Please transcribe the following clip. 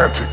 Atlantic.